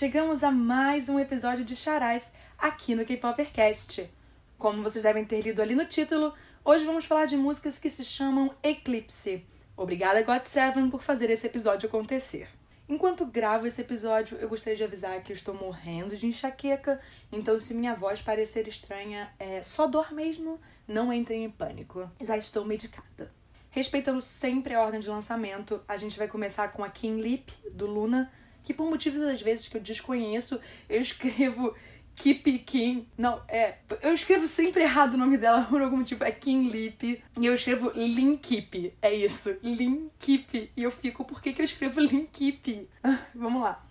chegamos a mais um episódio de Charais aqui no K-Popercast. Como vocês devem ter lido ali no título, hoje vamos falar de músicas que se chamam Eclipse. Obrigada, God7, por fazer esse episódio acontecer. Enquanto gravo esse episódio, eu gostaria de avisar que estou morrendo de enxaqueca, então se minha voz parecer estranha, é só dor mesmo, não entrem em pânico. Já estou medicada. Respeitando sempre a ordem de lançamento, a gente vai começar com a King Lip, do Luna, que por motivos às vezes que eu desconheço, eu escrevo Keep Kim. Não, é. Eu escrevo sempre errado o nome dela por algum motivo. É Kim Lip. E eu escrevo Linkip. É isso. Linkip. E eu fico, por que, que eu escrevo Linkip? Vamos lá.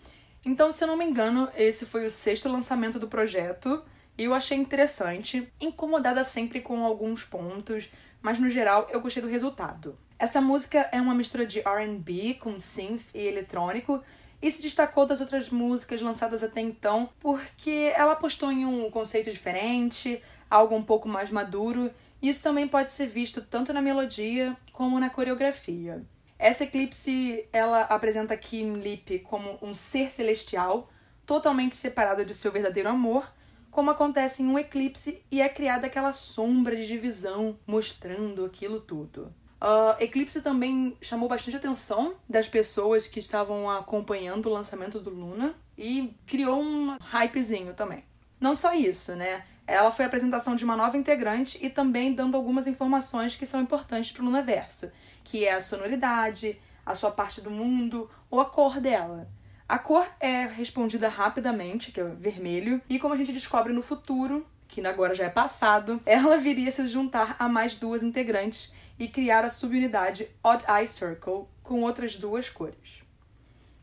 Então, se eu não me engano, esse foi o sexto lançamento do projeto. E eu achei interessante. Incomodada sempre com alguns pontos. Mas no geral, eu gostei do resultado. Essa música é uma mistura de RB com synth e eletrônico e se destacou das outras músicas lançadas até então porque ela apostou em um conceito diferente, algo um pouco mais maduro, e isso também pode ser visto tanto na melodia como na coreografia. Essa eclipse ela apresenta Kim Lip como um ser celestial, totalmente separado de seu verdadeiro amor, como acontece em um eclipse e é criada aquela sombra de divisão mostrando aquilo tudo. Uh, Eclipse também chamou bastante atenção das pessoas que estavam acompanhando o lançamento do Luna e criou um hypezinho também. Não só isso, né? Ela foi a apresentação de uma nova integrante e também dando algumas informações que são importantes para o Lunaverso, que é a sonoridade, a sua parte do mundo ou a cor dela. A cor é respondida rapidamente, que é vermelho, e como a gente descobre no futuro, que agora já é passado, ela viria se juntar a mais duas integrantes e criar a subunidade Odd Eye Circle com outras duas cores.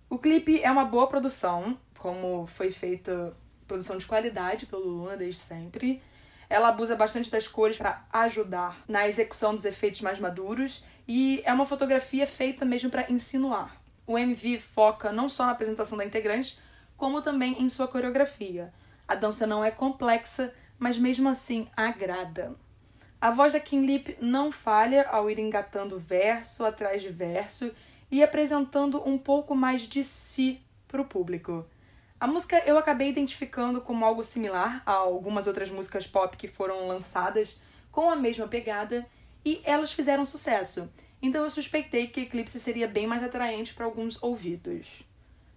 O clipe é uma boa produção, como foi feita produção de qualidade pelo Luna desde sempre. Ela abusa bastante das cores para ajudar na execução dos efeitos mais maduros e é uma fotografia feita mesmo para insinuar. O MV foca não só na apresentação da integrante, como também em sua coreografia. A dança não é complexa, mas mesmo assim agrada. A voz da Kim Lip não falha ao ir engatando verso atrás de verso e apresentando um pouco mais de si para o público. A música eu acabei identificando como algo similar a algumas outras músicas pop que foram lançadas com a mesma pegada e elas fizeram sucesso. Então eu suspeitei que Eclipse seria bem mais atraente para alguns ouvidos.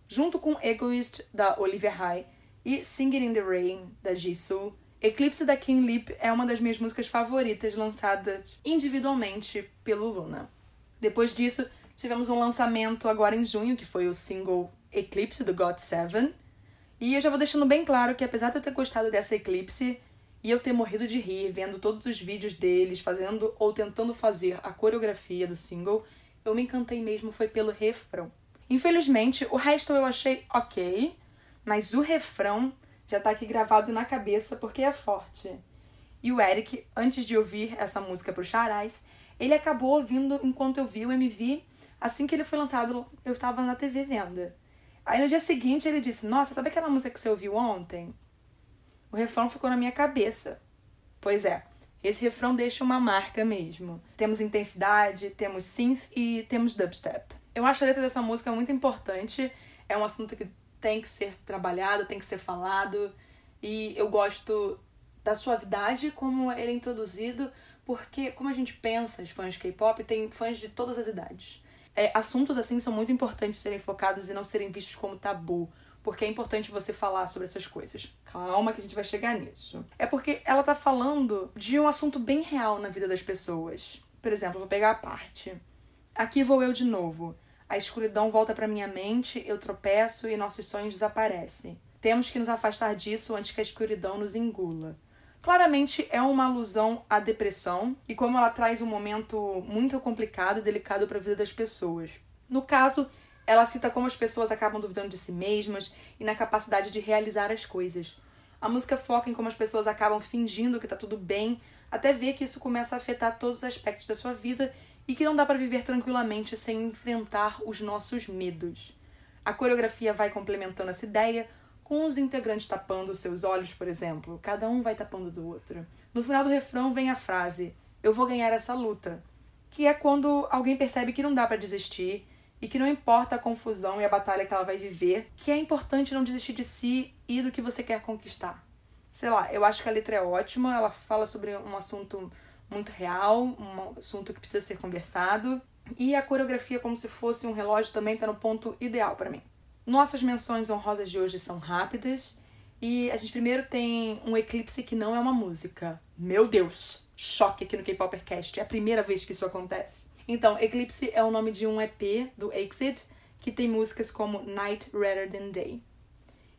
Junto com Egoist da Olivia High e Singing in the Rain da Jisoo, Eclipse da King Lip é uma das minhas músicas favoritas lançadas individualmente pelo Luna. Depois disso, tivemos um lançamento agora em junho, que foi o single Eclipse do God Seven. E eu já vou deixando bem claro que apesar de eu ter gostado dessa Eclipse e eu ter morrido de rir vendo todos os vídeos deles fazendo ou tentando fazer a coreografia do single, eu me encantei mesmo foi pelo refrão. Infelizmente, o resto eu achei ok, mas o refrão já tá aqui gravado na cabeça porque é forte. E o Eric, antes de ouvir essa música pro Charais, ele acabou ouvindo enquanto eu vi o MV. Assim que ele foi lançado, eu tava na TV vendo. Aí no dia seguinte ele disse: Nossa, sabe aquela música que você ouviu ontem? O refrão ficou na minha cabeça. Pois é, esse refrão deixa uma marca mesmo. Temos intensidade, temos synth e temos dubstep. Eu acho a letra dessa música muito importante. É um assunto que tem que ser trabalhado, tem que ser falado. E eu gosto da suavidade como ele é introduzido, porque como a gente pensa, os fãs de K-pop, tem fãs de todas as idades. É, assuntos assim são muito importantes serem focados e não serem vistos como tabu, porque é importante você falar sobre essas coisas. Calma que a gente vai chegar nisso. É porque ela tá falando de um assunto bem real na vida das pessoas. Por exemplo, vou pegar a parte. Aqui vou eu de novo. A escuridão volta para minha mente, eu tropeço e nossos sonhos desaparecem. Temos que nos afastar disso antes que a escuridão nos engula. Claramente é uma alusão à depressão e como ela traz um momento muito complicado e delicado para a vida das pessoas. No caso, ela cita como as pessoas acabam duvidando de si mesmas e na capacidade de realizar as coisas. A música foca em como as pessoas acabam fingindo que está tudo bem, até ver que isso começa a afetar todos os aspectos da sua vida e que não dá para viver tranquilamente sem enfrentar os nossos medos. A coreografia vai complementando essa ideia, com os integrantes tapando seus olhos, por exemplo, cada um vai tapando do outro. No final do refrão vem a frase: Eu vou ganhar essa luta, que é quando alguém percebe que não dá para desistir, e que não importa a confusão e a batalha que ela vai viver, que é importante não desistir de si e do que você quer conquistar. Sei lá, eu acho que a letra é ótima, ela fala sobre um assunto muito real, um assunto que precisa ser conversado, e a coreografia, como se fosse um relógio, também tá no ponto ideal para mim. Nossas menções honrosas de hoje são rápidas, e a gente primeiro tem um eclipse que não é uma música. Meu Deus! Choque aqui no K-Popercast, é a primeira vez que isso acontece. Então, Eclipse é o nome de um EP do Exit, que tem músicas como Night Rather Than Day.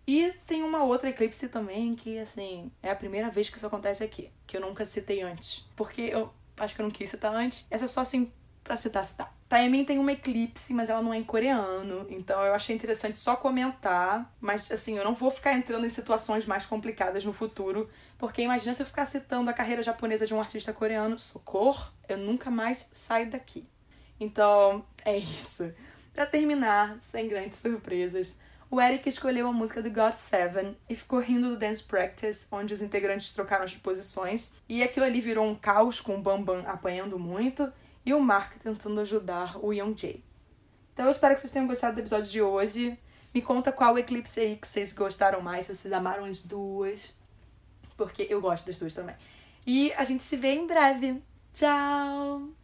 E tem uma outra Eclipse também que, assim, é a primeira vez que isso acontece aqui, que eu nunca citei antes. Porque eu acho que eu não quis citar antes. Essa é só assim pra citar, citar. Taemin tem uma eclipse, mas ela não é em coreano, então eu achei interessante só comentar, mas assim, eu não vou ficar entrando em situações mais complicadas no futuro, porque imagina se eu ficar citando a carreira japonesa de um artista coreano, socorro, eu nunca mais saio daqui. Então, é isso. Para terminar, sem grandes surpresas, o Eric escolheu a música do God Seven e ficou rindo do Dance Practice, onde os integrantes trocaram as posições, e aquilo ali virou um caos com o Bambam apanhando muito e o Mark tentando ajudar o Young. Então eu espero que vocês tenham gostado do episódio de hoje. Me conta qual Eclipse aí que vocês gostaram mais, se vocês amaram as duas. Porque eu gosto das duas também. E a gente se vê em breve. Tchau!